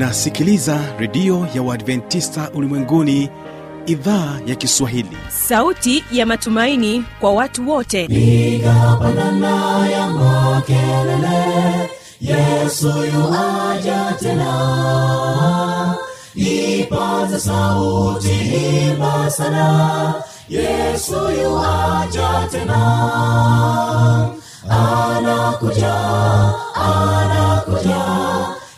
unasikiliza redio ya uadventista ulimwenguni idhaa ya kiswahili. Sauti ya matumaini kwa watu wote. Nigapandana ya makelele yesu yuaja tena. Ipaza sauti imba sana yesu yuaja tena. Anakuja anakuja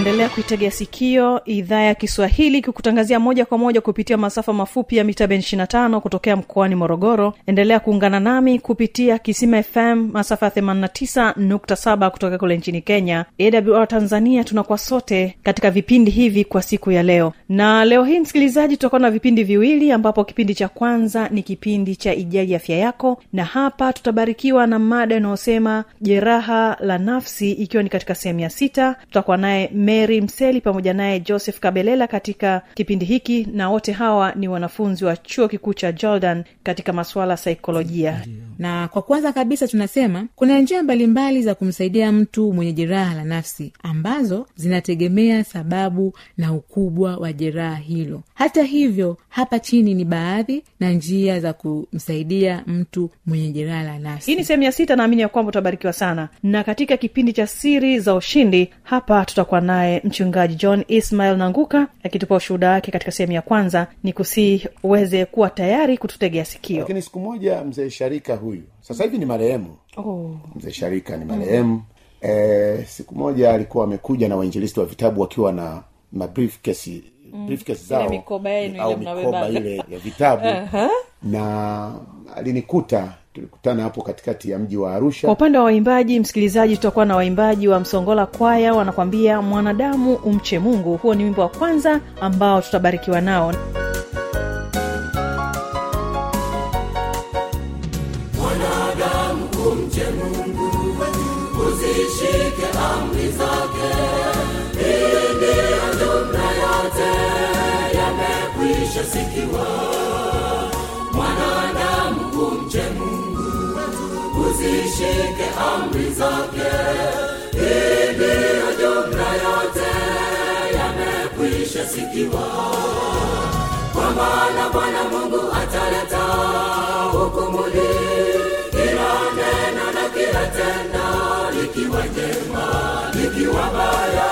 unaendelea kuitegea sikio idhaa ya kiswahili kikutangazia moja kwa moja kupitia masafa mafupi ya mita ben 25 kutokea mkoani morogoro. Endelea kuungana nami kupitia kisima fm masafa ya 89.7 kutoka kule nchini kenya awr tanzania. Tunakuwa sote katika vipindi hivi kwa siku ya leo na leo hii msikilizaji tutakuwa na vipindi viwili ambapo kipindi cha kwanza ni kipindi cha ijali afya yako na hapa tutabarikiwa na mada inayosema jeraha la nafsi ikiwa ni katika sehemu ya sita. Tutakuwa naye mary mseli pamoja naye joseph kabelela katika kipindi hiki na wote hawa ni wanafunzi wa chuo kikuu cha jordan katika masuala ya saikolojia. Na kwa kwanza kabisa tunasema kuna njia mbalimbali za kumsaidia mtu mwenye jeraha la nafsi ambazo zinategemea sababu na ukubwa wa jeraha hilo. Hata hivyo hapa chini ni baadhi na njia za kumsaidia mtu mwenye jeraha la nafsi. Hii ni sehemu ya sita naamini ya kwamba utabarikiwa sana. Na katika kipindi cha siri za ushindi hapa tutakuwa naye mchungaji john ismail nanguka akitupa ushuhuda wake katika sehemu ya kwanza ni kusii uweze kuwa tayari kututegea sikio lakini siku moja mzee sharika huyu sasa hivi ni marehemu oh. mzee sharika ni marehemu mm. e, siku moja alikuwa amekuja na wainjilisti wa vitabu wakiwa na mabriefcase briefcase zao mikoba au ile mikoba ile ya vitabu Aha. na alinikuta tulikutana hapo katikati ya mji wa arusha. Kwa upande wa waimbaji msikilizaji tutakuwa na waimbaji wa msongola kwaya wanakwambia mwanadamu umche mungu. Huo ni wimbo wa kwanza ambao tutabarikiwa nao. Mwanadamu umche mungu uzishike amri zake. Hii ndiyo jumla yote yamekwisha sikiwa uzishike amri zake. Hii ndiyo jumla yote yamekwisha sikiwa. Kwa maana bwana mungu ataleta hukumuli kila neno na kila tendo likiwa jema likiwa baya.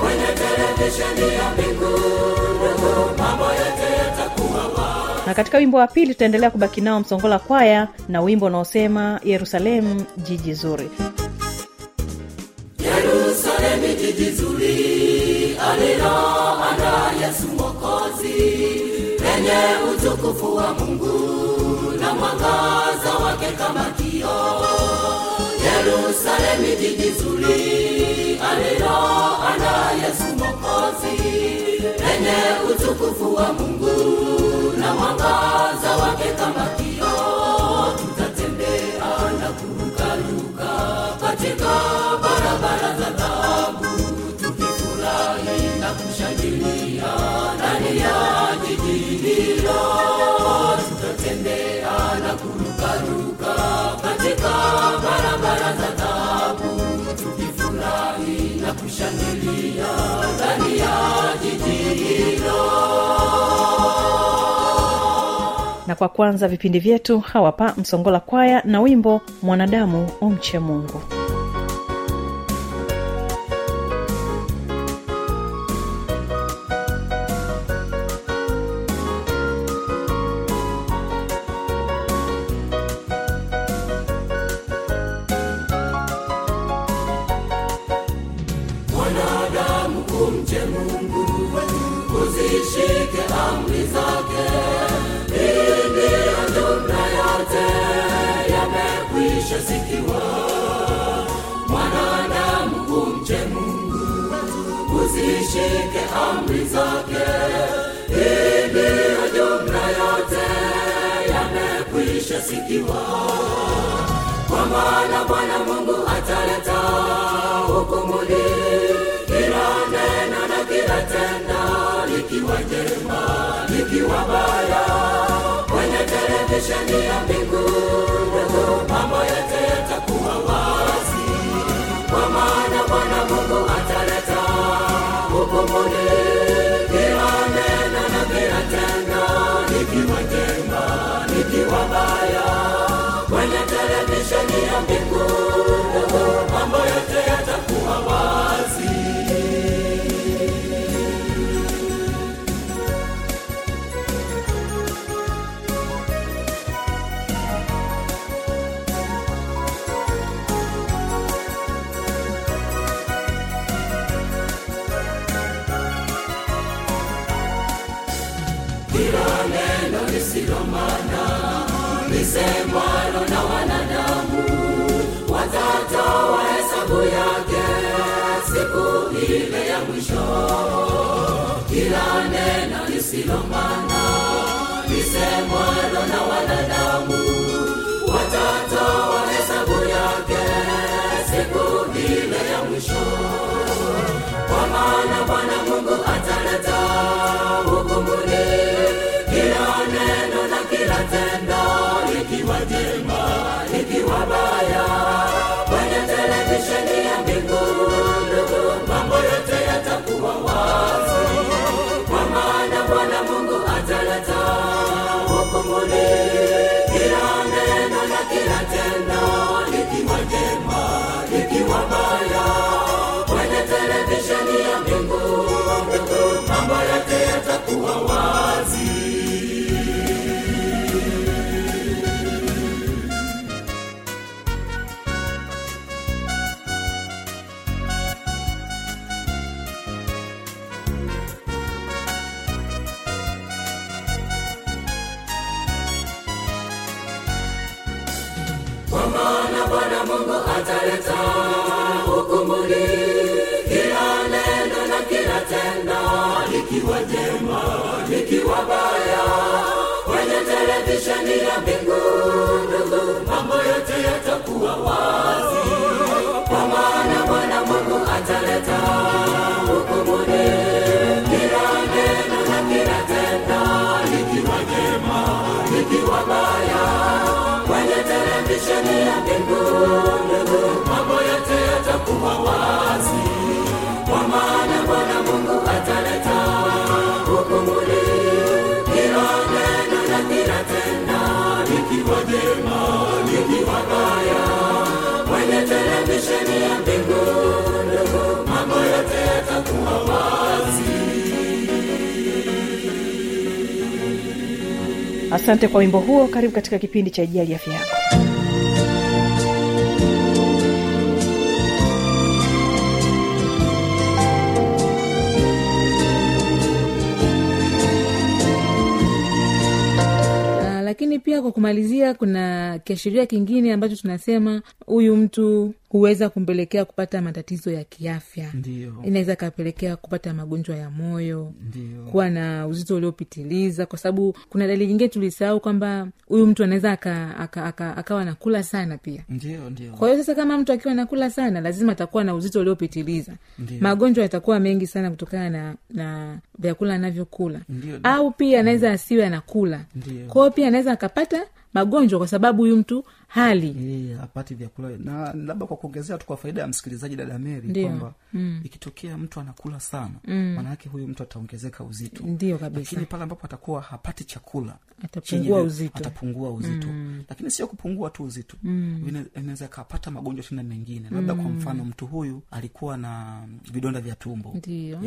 Kwenye televisheni ya mbingu na katika wimbo wa pili tutaendelea kubaki nao msongola kwaya na wimbo unaosema yerusalemu jiji zuri. Yerusalemu jiji zuri. Aliloanda yesu mwokozi. Lenye utukufu wa mungu na mwangaza wake kama kio yerusalemu jiji zuri. Aliloanda yesu mwokozi utukufu wa mungu na mwangaza wake kama kio tutatembea na kurukaruka katika barabara za dhahabu tukifurahi na kushangilia ndani ya jiji hilo. Tutatembea na kurukaruka katika barabara za dhahabu tukifurahi na kushangilia ndani ya na kwa kwanza vipindi vyetu hawapa msongola kwaya na wimbo mwanadamu umche mungu televisheni ya mbingu ile ya mwisho kila nena lisilomana lisemwalo na wanadamu. Watatoa hesabu yake siku ile ya mwisho. Kwa maana bwana mungu ataleta bwana mungu ataleta hukumuni kila neno na kila tendo likiwa jema likiwa baya. Kwenye televisheni ya mbingu ndugu mambo yote yatakuwa wazi. Kwa maana bwana mungu ataleta hukumuni televisheni ya mbinguni, mambo yote yatakuwa wazi. Kwa maana bwana mungu ataleta hukumuni kila neno na kila tenda, likiwa jema likiwa baya. Kwenye televisheni ya mbinguni, mambo yote yatakuwa wazi. Asante kwa wimbo huo. Karibu katika kipindi cha ijali afya yako pia kwa kumalizia kuna kiashiria kingine ambacho tunasema huyu mtu huweza kumpelekea kupata matatizo ya kiafya. Ndiyo. inaweza kapelekea kupata magonjwa ya moyo Ndiyo. kuwa na uzito uliopitiliza kwa sababu kuna dalili nyingine tulisahau kwamba huyu mtu anaweza aka, aka, aka, akawa anakula sana pia. Ndio kwa hiyo sasa kama mtu akiwa nakula sana lazima atakuwa na uzito uliopitiliza. Magonjwa yatakuwa mengi sana kutokana na na vyakula anavyokula. Au pia anaweza asiwe anakula. Kwao pia anaweza akapata magonjwa kwa sababu huyu mtu hali. Apati vyakula. Na labda kwa kuongezea tu kwa faida ya msikilizaji dada meri kwamba mm. ikitokea mtu anakula sana mm. maanaake huyu mtu ataongezeka uzito. Ndio kabisa. Lakini pale ambapo atakuwa hapati chakula Atapungua chenye- uzito. atapungua uzito. Mm. lakini sio kupungua tu uzito. Mm. inaweza kapata magonjwa tena mengine. Labda kwa mfano mtu huyu alikuwa na vidonda vya tumbo.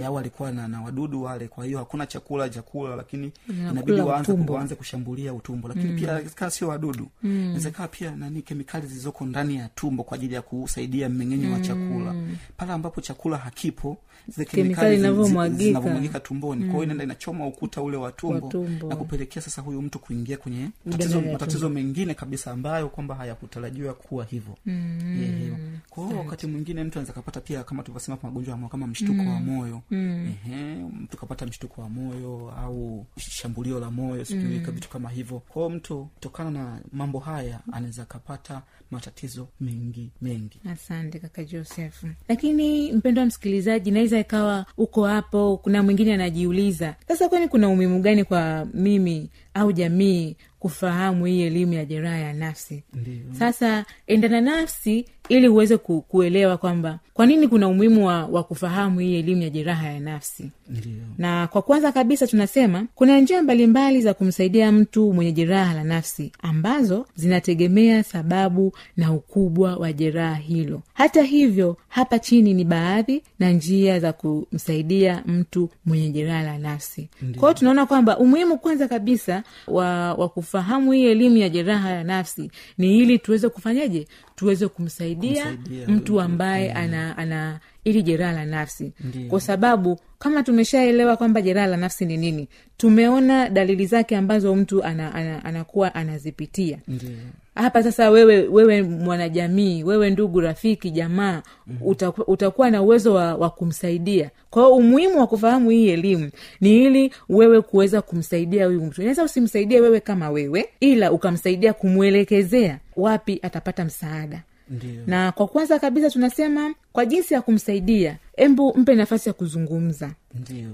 Au alikuwa na, na wadudu wale kwa hiyo hakuna chakula chakula lakini inabidi waanze, kushambulia utumbo. Lakini mm. pia sio wadudu. Inaweza ikawa pia nani kemikali zilizoko ndani ya tumbo kwa ajili ya kusaidia mmeng'enyo wa chakula. Pale ambapo chakula hakipo zile Kemikali kemikali zi- zi- inavyomwagika. zinavyomwagika tumboni. Mm. kwao inaenda inachoma ukuta ule wa tumbo, na kupelekea sasa huyu mtu kuingia kwenye tatizo, matatizo mengine kabisa ambayo kwamba hayakutarajiwa kuwa hivyo. Mm. yeah, kwao wakati mwingine mtu anaweza kapata pia kama tulivyosema magonjwa ya moyo kama mshtuko wa moyo. Ehe, mtu kapata mshtuko wa moyo au shambulio la moyo sijui vitu kama hivyo. Kwao mtu kutokana na mambo haya anaweza kapata matatizo mengi mengi. Asante kaka joseph. Lakini mpendo wa msikilizaji naweza ikawa uko hapo kuna mwingine anajiuliza sasa kwani kuna umuhimu gani kwa mimi au jamii kufahamu hii elimu ya jeraha ya nafsi. Ndiyo. sasa endana nafsi ili uweze ku, kuelewa kwamba kwa nini kuna umuhimu wa, wa kufahamu hii elimu ya jeraha ya nafsi. Ndiyo. na kwa kwanza kabisa tunasema kuna njia mbalimbali za kumsaidia mtu mwenye jeraha la nafsi ambazo zinategemea sababu na ukubwa wa jeraha hilo. Hata hivyo hapa chini ni baadhi na njia za kumsaidia mtu mwenye jeraha la nafsi. Kwao tunaona kwamba umuhimu kwanza kabisa wa, wa kufahamu hii elimu ya jeraha ya nafsi ni ili tuweze kufanyaje? Tuweze kumsaidia, Kumsaidia mtu ambaye ana ana ili jeraha la nafsi. Ndiyo. kwa sababu kama tumeshaelewa kwamba jeraha la nafsi ni nini tumeona dalili zake ambazo mtu ana, ana, anakuwa anazipitia. Ndio hapa sasa wewe wewe mwanajamii wewe ndugu rafiki jamaa utaku, utakuwa na uwezo wa, wa kumsaidia. Kwa hiyo umuhimu wa kufahamu hii elimu ni ili wewe kuweza kumsaidia huyu mtu. Unaweza usimsaidie wewe kama wewe ila ukamsaidia kumwelekezea wapi atapata msaada. Ndiyo. na kwa kwanza kabisa tunasema kwa jinsi ya kumsaidia embu mpe nafasi ya kuzungumza.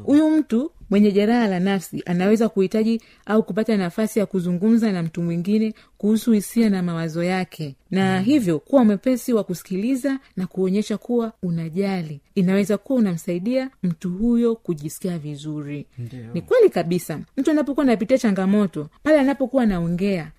Huyu mtu mwenye jeraha la nafsi anaweza kuhitaji au kupata nafasi ya kuzungumza na mtu mwingine kuhusu hisia na mawazo yake. Na hivyo kuwa mwepesi wa kusikiliza na kuonyesha kuwa unajali. Inaweza kuwa unamsaidia mtu huyo kujisikia vizuri. Ndiyo. ni kweli kabisa. Mtu anapokuwa anapitia changamoto pale anapokuwa anaongea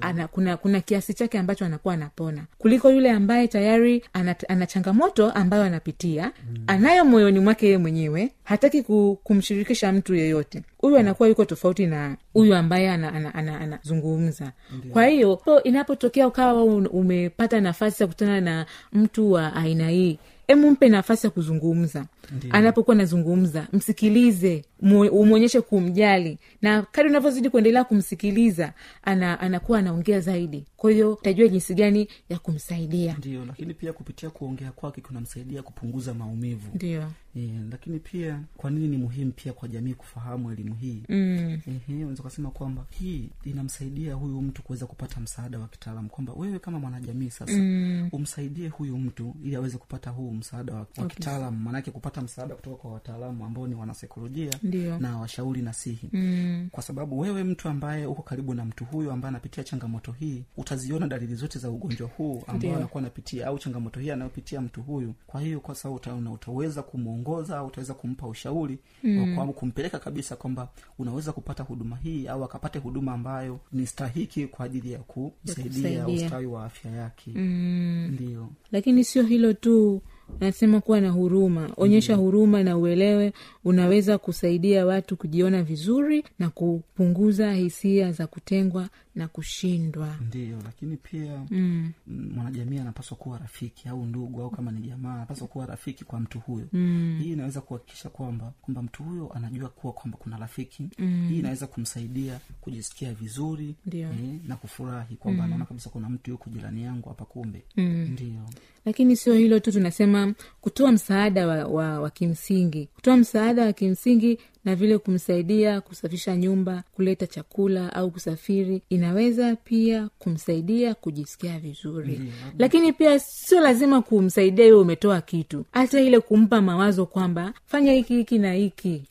ana, kuna kuna kiasi chake ambacho anakuwa anapona. Kuliko yule ambaye tayari ana, ana changamoto ambayo anapitia mm. anayo moyoni mwake yeye mwenyewe hataki ku, kumshirikisha mtu yeyote. Huyu anakuwa yuko tofauti na huyu ambaye anazungumza ana, ana, ana, anazungumza. kwa hiyo po inapotokea ukawa umepata nafasi ya kukutana na mtu wa aina hii emu mpe nafasi ya kuzungumza anapokuwa anazungumza msikilize umwonyeshe kumjali. Na kadi unavyozidi kuendelea kumsikiliza ana, anakuwa anaongea zaidi. Kwa hiyo utajua jinsi gani ya kumsaidia. Ndio lakini pia kupitia kuongea kwake kunamsaidia kupunguza maumivu. Ndio. E, lakini pia kwa nini ni muhimu pia kwa jamii kufahamu elimu hii? Mm. Unaweza ukasema kwamba hii inamsaidia huyu mtu kuweza kupata msaada wa kitaalamu. Kwamba wewe kama mwanajamii sasa mm. umsaidie huyu mtu ili aweze kupata huu msaada wa, wa Okay. kitaalamu. Maanake kupata msaada kutoka kwa wataalamu ambao ni wanasaikolojia Ndio. na washauri nasihi Mm. kwa sababu wewe mtu ambaye uko karibu na mtu huyu ambaye anapitia changamoto hii utaziona dalili zote za ugonjwa huu ambao anakuwa anapitia au changamoto hii anayopitia mtu huyu kwa hiyo kwa sababu utaona utaweza kumwongoza au utaweza kumpa ushauri mm. au kumpeleka kabisa kwamba unaweza kupata huduma hii au akapate huduma ambayo ni stahiki kwa ajili ya kumsaidia. ustawi wa afya yake Mm. ndio lakini sio hilo tu nasema kuwa na huruma. Onyesha huruma na uelewe unaweza kusaidia watu kujiona vizuri na kupunguza hisia za kutengwa na kushindwa ndio lakini pia mm. mm, mwanajamii anapaswa kuwa rafiki au ndugu au kama ni jamaa anapaswa kuwa rafiki kwa mtu huyo Mm. hii inaweza kuhakikisha kwamba kwamba mtu huyo anajua kuwa kwamba kuna rafiki mm. hii inaweza kumsaidia kujisikia vizuri eh, na kufurahi kwamba anaona kabisa kuna mtu yuko jirani yangu hapa kumbe Mm. ndio lakini sio hilo tu tunasema kutoa msaada wa, wa, wa kimsingi kutoa msaada wa kimsingi na vile kumsaidia kusafisha nyumba kuleta chakula au kusafiri inaweza pia kumsaidia kujisikia vizuri. Ndiyo. lakini pia sio lazima kumsaidia iwe umetoa kitu. Hata ile kumpa mawazo kwamba fanya hiki hiki na hiki.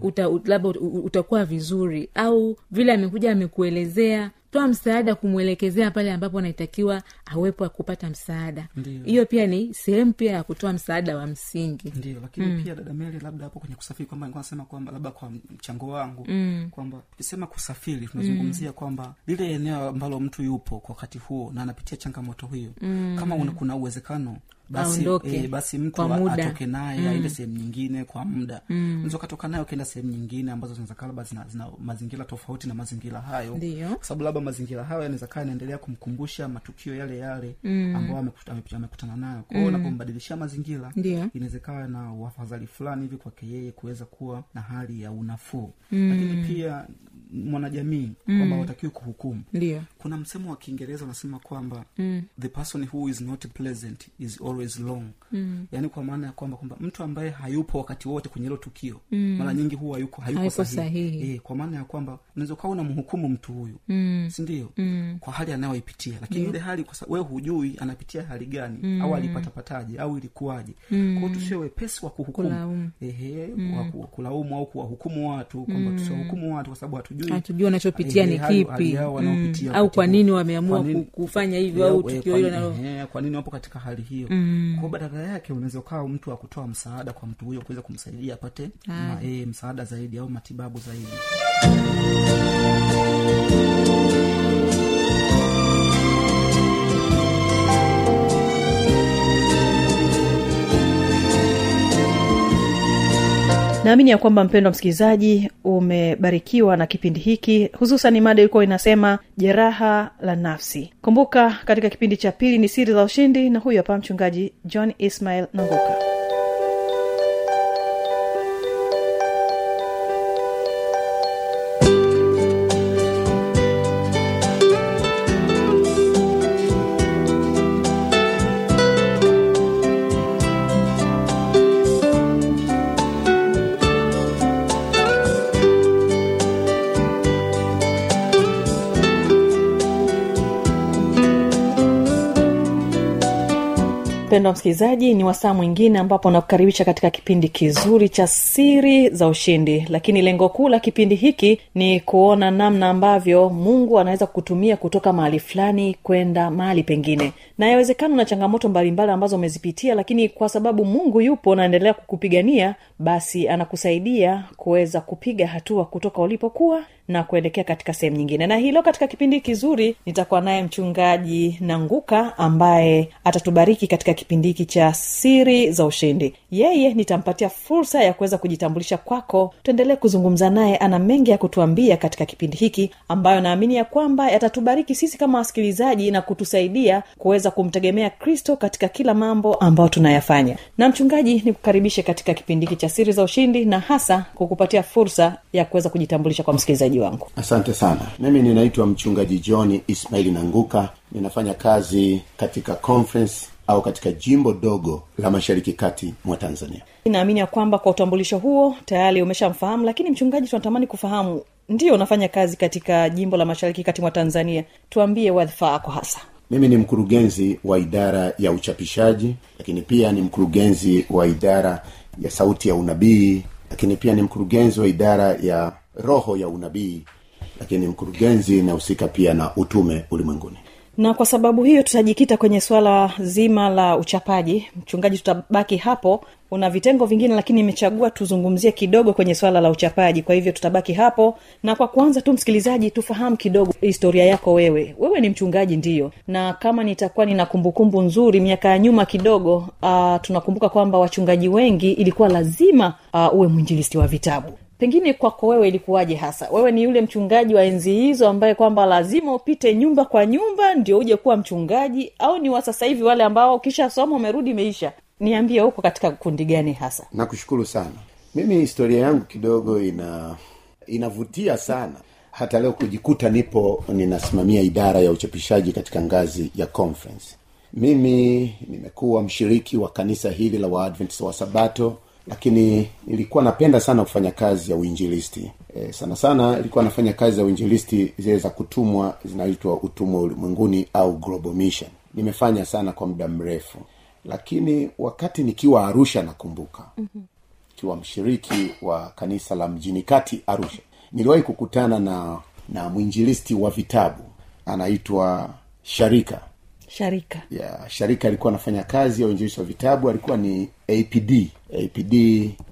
Uta, labda ut- ut- utakuwa vizuri. Au vile amekuja amekuelezea toa msaada kumwelekezea pale ambapo anaitakiwa awepo kupata msaada. Hiyo pia ni sehemu pia ya kutoa msaada wa msingi. Ndio lakini pia dada meli labda hapo kwenye kusafiri kwamba nasema kwamba labda kwa mchango wangu mm. kwamba tukisema kusafiri tunazungumzia kwamba lile eneo ambalo mtu yupo kwa wakati huo na anapitia changamoto hiyo mm. kama una, kuna uwezekano basi, eh, basi mtu atoke naye aende sehemu nyingine kwa muda unaweza ukatoka naye ukaenda sehemu nyingine ambazo zinaweza kaa labda zina, zina mazingira tofauti na mazingira hayo kwa sababu labda mazingira hayo yanaweza kaa yanaendelea kumkumbusha matukio yale yale mm. ambayo amekuta- amekuta- amekutana nayo kwao mm. unapombadilishia mazingira Ndiyo. inawezekana na uafadhali fulani hivi kwake yeye kuweza kuwa na hali ya unafuu mm. lakini pia mwanajamii kwamba watakiwi kuhukumu ndio kuna msemo wa kiingereza unasema kwamba mm. the person who is not pleasant is always long mm. yaani kwa maana ya kwamba kwamba mtu ambaye hayupo wakati wote kwenye hilo tukio mm. mara nyingi huwa hayuko, hayuko, Hayuko sahihi, sahihi. E, kwa maana ya kwamba unaweza ukawa unamhukumu mtu huyu mm. sindio mm. kwa hali anayoipitia lakini ile hali wewe hujui anapitia hali gani mm. au alipatapataje au ilikuwaje mm. kwao tusiwe wepesi wa kuhukumu Kulaumu. ehe wa kulaumu au kuwahukumu watu kwamba tusiwahukumu watu kwa sababu hatujui hatujua wanachopitia ni kipi. Mm. au kwa nini wameamua kufanya hivyo au tukio hilo nalo? kwa nini wapo katika hali hiyo? Mm. badala yake unaweza ukawa mtu wa kutoa msaada kwa mtu huyo kuweza kumsaidia apate ma, e, msaada zaidi au matibabu zaidi naamini ya kwamba mpendo msikilizaji umebarikiwa na kipindi hiki. Hususan mada ilikuwa inasema jeraha la nafsi. Kumbuka katika kipindi cha pili ni siri za ushindi na huyu hapa mchungaji john ismail nanguka mpendwa msikilizaji ni wasaa mwingine ambapo nakukaribisha katika kipindi kizuri cha siri za ushindi. Lakini lengo kuu la kipindi hiki ni kuona namna ambavyo mungu anaweza kutumia kutoka mahali fulani kwenda mahali pengine. Na yawezekana na changamoto mbalimbali ambazo umezipitia lakini kwa sababu mungu yupo naendelea kukupigania basi anakusaidia kuweza kupiga hatua kutoka ulipokuwa na kuelekea katika sehemu nyingine. Na hilo katika kipindi kizuri nitakuwa naye mchungaji nanguka ambaye atatubariki katika kipindi hiki cha siri za ushindi. Yeye nitampatia fursa ya kuweza kujitambulisha kwako. Tuendelee kuzungumza naye ana mengi ya kutuambia katika kipindi hiki ambayo naamini ya kwamba yatatubariki sisi kama wasikilizaji na kutusaidia kuweza kumtegemea kristo katika kila mambo ambayo tunayafanya. Na mchungaji nikukaribishe katika kipindi hiki cha siri za ushindi na hasa kukupatia fursa ya kuweza kujitambulisha kwa msikilizaji wangu. Asante sana. Mimi ninaitwa mchungaji john ismaili nanguka. Ninafanya kazi katika conference au katika jimbo dogo la mashariki kati mwa tanzania. Naamini ya kwamba kwa utambulisho huo tayari umeshamfahamu lakini mchungaji tunatamani kufahamu ndio unafanya kazi katika jimbo la mashariki kati mwa tanzania. Tuambie wadhifa wako hasa. Mimi ni mkurugenzi wa idara ya uchapishaji lakini pia ni mkurugenzi wa idara ya sauti ya unabii lakini pia ni mkurugenzi wa idara ya roho ya unabii lakini mkurugenzi inahusika pia na utume ulimwenguni. Na kwa sababu hiyo tutajikita kwenye swala zima la uchapaji. Mchungaji tutabaki hapo. Una vitengo vingine lakini imechagua tuzungumzie kidogo kwenye swala la uchapaji. Kwa hivyo tutabaki hapo. Na kwa kwanza tu msikilizaji tufahamu kidogo historia yako wewe. Wewe ni mchungaji ndiyo na kama nitakuwa nina kumbukumbu nzuri miaka ya nyuma kidogo uh, tunakumbuka kwamba wachungaji wengi ilikuwa lazima uh, uwe mwinjilisti wa vitabu pengine kwako wewe ilikuwaje hasa? Wewe ni yule mchungaji wa enzi hizo ambaye kwamba lazima upite nyumba kwa nyumba ndio uje kuwa mchungaji au ni wa sasa hivi wale ambao ukishasoma umerudi imeisha? Niambie huko katika kundi gani hasa? Nakushukuru sana. Mimi historia yangu kidogo ina inavutia sana. Hata leo kujikuta nipo ninasimamia idara ya uchapishaji katika ngazi ya conference. Mimi nimekuwa mshiriki wa kanisa hili la waadventist wa sabato lakini nilikuwa napenda sana kufanya kazi ya uinjilisti. E, sana sana ilikuwa nafanya kazi za uinjilisti zile za kutumwa zinaitwa utumwa ulimwenguni au global mission. Nimefanya sana kwa muda mrefu. Lakini wakati nikiwa arusha nakumbuka. Mm-hmm. ikiwa mshiriki wa kanisa la mjini kati arusha. Niliwahi kukutana na na mwinjilisti wa vitabu. Anaitwa sharika sharika. Yeah, sharika alikuwa anafanya kazi ya uinjilisti wa vitabu alikuwa ni apd apd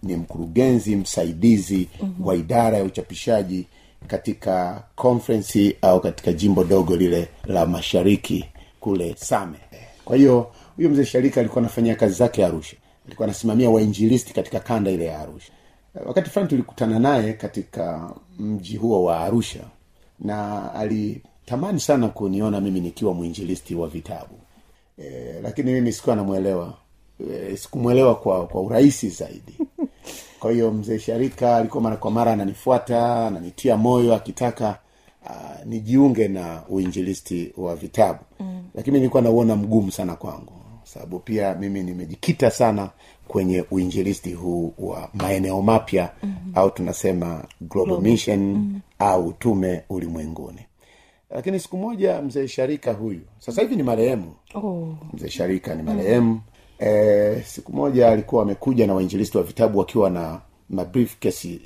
ni mkurugenzi msaidizi mm-hmm. wa idara ya uchapishaji katika conference au katika jimbo dogo lile la mashariki kule same. Kwa hiyo huyo mzee sharika alikuwa anafanyia kazi zake arusha. Alikuwa anasimamia wainjilisti katika kanda ile ya arusha. Wakati fulani tulikutana naye katika mji huo wa arusha na alitamani sana kuniona mimi nikiwa mwinjilisti wa vitabu. E, lakini mimi sikuwa namwelewa. E, sikumwelewa kwa kwa urahisi zaidi. Kwa hiyo mzee sharika alikuwa mara kwa mara ananifuata ananitia moyo akitaka uh, nijiunge na uinjilisti wa vitabu. Mm. lakini nilikuwa nauona mgumu sana kwangu. Sababu pia mimi nimejikita sana kwenye uinjilisti huu wa maeneo mapya mm-hmm. au tunasema global. mission mm-hmm. au tume ulimwenguni lakini siku moja mzee sharika huyu. Sasa hivi ni marehemu. Oh. mzee sharika ni marehemu. Mm. e, siku moja alikuwa amekuja na wainjilisti wa vitabu wakiwa na na briefcase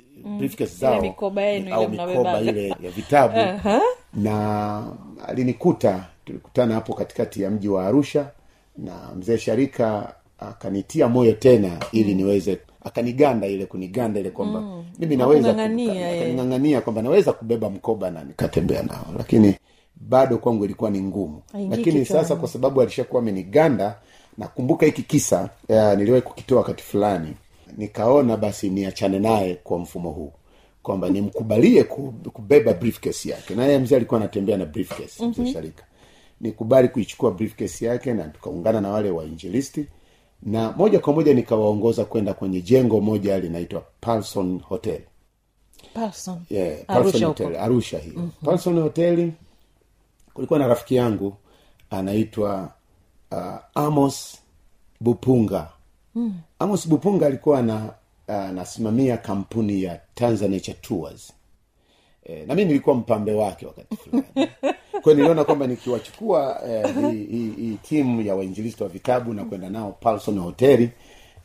zao. mikoba yenu au ile mikoba ile ya vitabu. Aha. na alinikuta tulikutana hapo katikati ya mji wa arusha na mzee sharika akanitia moyo tena ili niweze akaniganda ile kuniganda ile kwamba mm. mimi naweza eh. akaning'ang'ania kwamba naweza kubeba mkoba na nikatembea nao lakini bado kwangu ilikuwa ni ngumu Haingii lakini sasa kwa sababu alishakuwa ameniganda nakumbuka hiki kisa niliwahi kukitoa wakati fulani nikaona basi niachane naye kwa mfumo huu kwamba nimkubalie kubeba briefcase yake naye mzee alikuwa anatembea na briefcase mm-hmm. mzee sharika nikubali kuichukua briefcase yake na tukaungana na wale wainjilisti na moja kwa moja nikawaongoza kwenda kwenye jengo moja linaitwa Palson Hotel Parson. yeah, Arusha Hotel, Arusha hiyo mm-hmm. Hotel kulikuwa na rafiki yangu anaitwa uh, Amos Bupunga mm. Amos Bupunga alikuwa ana anasimamia kampuni ya Tanzania Tours e, na mi nilikuwa mpambe wake wakati fulani. Kwao niliona kwamba nikiwachukua eh, hii timu ya wainjilisti wa vitabu na kwenda nao Palson hoteli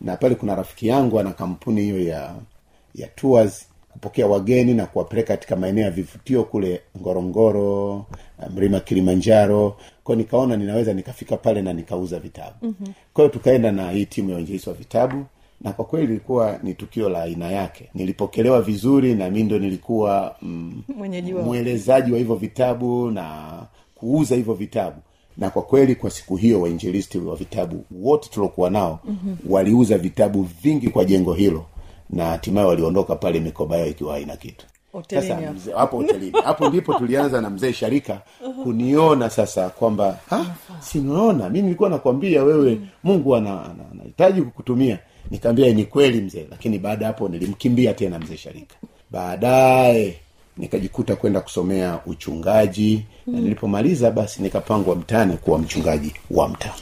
na pale kuna rafiki yangu ana kampuni hiyo ya ya tours kupokea wageni na kuwapeleka katika maeneo ya vivutio kule ngorongoro eh, mlima kilimanjaro. Kwao nikaona ninaweza nikafika pale na nikauza vitabu. Mm-hmm. kwa hiyo tukaenda na hii timu ya wainjilisti wa vitabu na kwa kweli ilikuwa ni tukio la aina yake. Nilipokelewa vizuri na mi ndo nilikuwa mm, mwelezaji wa hivyo vitabu na kuuza hivyo vitabu. Na kwa kweli kwa siku hiyo wainjilisti wa vitabu wote tuliokuwa nao mm-hmm. waliuza vitabu vingi kwa jengo hilo na hatimaye waliondoka pale mikoba yao ikiwa haina kitu. Sasa hapo. hapo hotelini. Hapo ndipo tulianza na mzee sharika kuniona sasa kwamba sinaona mi nilikuwa nakwambia wewe mungu ana- ana- anahitaji kukutumia nikaambia ni kweli mzee lakini baada ya hapo nilimkimbia tena mzee sharika. Baadaye nikajikuta kwenda kusomea uchungaji na nilipomaliza basi nikapangwa mtaani kuwa mchungaji wa mtaa.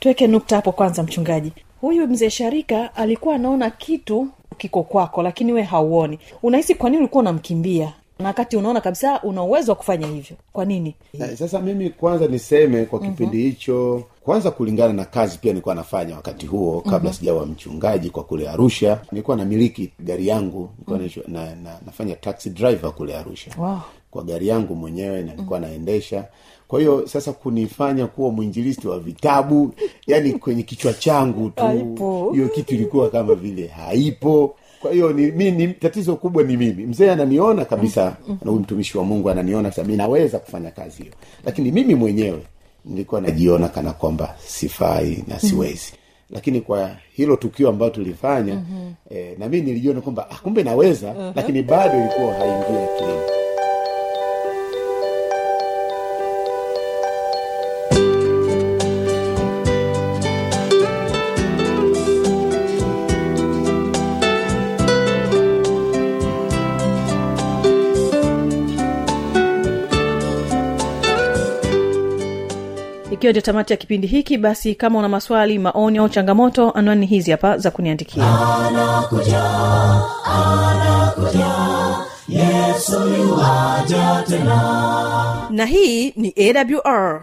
Tuweke nukta hapo kwanza mchungaji. Huyu mzee sharika alikuwa anaona kitu kiko kwako lakini we hauoni. Unahisi kwa nini ulikuwa unamkimbia na wakati unaona kabisa una uwezo wa kufanya hivyo. Kwa nini? Sasa mimi kwanza niseme kwa kipindi hicho kwanza kulingana na kazi pia nilikuwa nafanya wakati huo kabla mm-hmm. sijawa mchungaji kwa kule arusha. Nilikuwa namiliki gari yangu nilikuwa mm-hmm. na, na, nafanya taxi driver kule arusha. Wow. kwa gari yangu mwenyewe na nilikuwa naendesha. Kwa hiyo sasa kunifanya kuwa mwinjilisti wa vitabu yani kwenye kichwa changu tu hiyo kitu ilikuwa kama vile haipo kwa hiyo ni, mi, ni tatizo kubwa ni mimi. Mzee ananiona kabisa na huyu mtumishi wa mungu ananiona kabisa. Mi naweza kufanya kazi hiyo. Lakini mimi mwenyewe nilikuwa najiona kana kwamba sifai na siwezi. Lakini kwa hilo tukio ambayo tulifanya mm-hmm. eh, na mi nilijiona kwamba ah, kumbe naweza mm-hmm. lakini bado ilikuwa haingia akilini ikiwa ndio tamati ya kipindi hiki basi kama una maswali maoni au changamoto anwani hizi hapa za kuniandikia. Na hii ni awr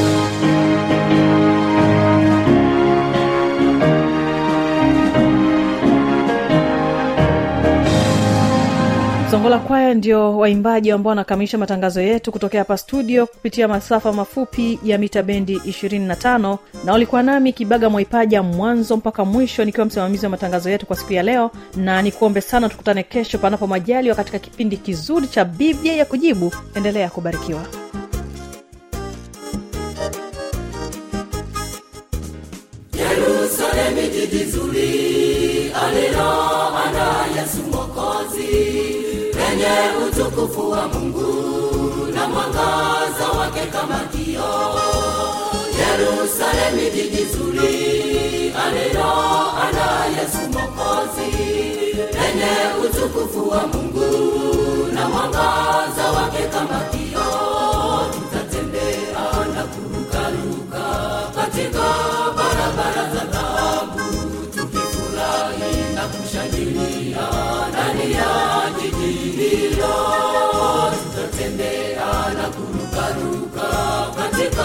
songola kwaya ndio waimbaji ambao wanakamilisha matangazo yetu kutokea hapa studio kupitia masafa mafupi ya mita bendi 25 na walikuwa nami kibaga mwaipaja mwanzo mpaka mwisho nikiwa msimamizi wa matangazo yetu kwa siku ya leo. Na nikuombe sana tukutane kesho panapo majaliwa katika kipindi kizuri cha biblia ya kujibu. Endelea kubarikiwa. Yerusalemu jiji zuri alilo ana yesu mokozi lenye utukufu wa mungu na mwangaza wake kama kio yerusalemu jiji zuri alilo ana yesu mokozi lenye utukufu wa mungu na mwangaza wake kama kio tutatembea na kurukaruka katika barabara za tukifurahi na kushangilia ndani ya jiji hilo. Tutatembea na kurukaruka katika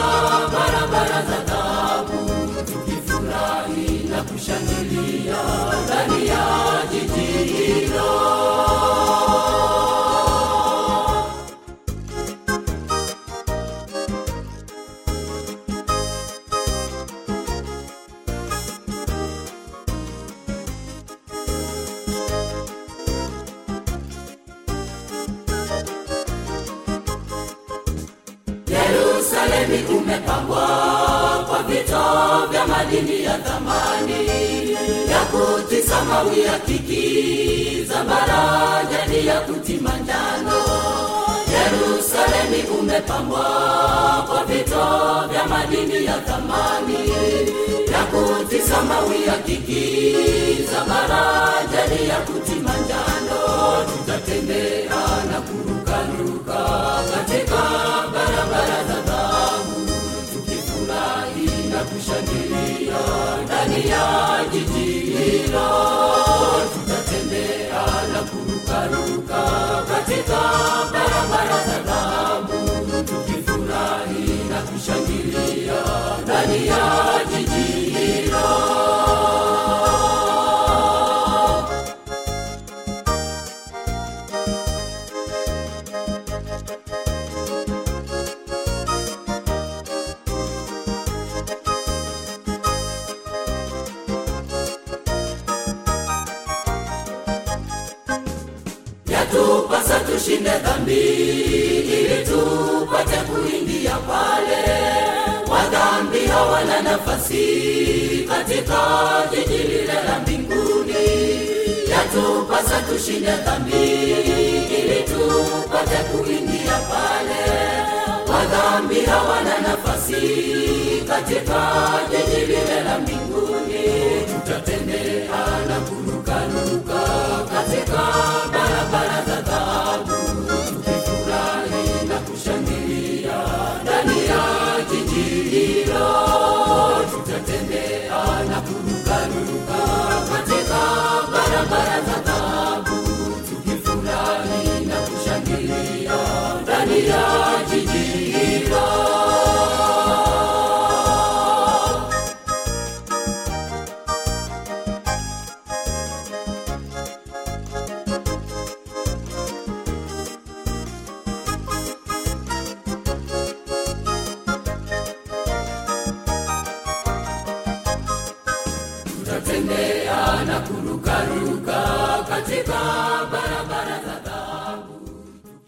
barabara za dhahabu tukifurahi na kushangilia ndani ya jiji hilo umepambwa kwa vito vya madini ya thamani ya kutisa mawi ya kiki zambarajani ya kutima yerusalemi umepambwa kwa vito vya madini ya thamani ya kutisa mawi ya kiki zambarajani ya kutima njano. Tutatembea na hilo tutatembea na kurukaruka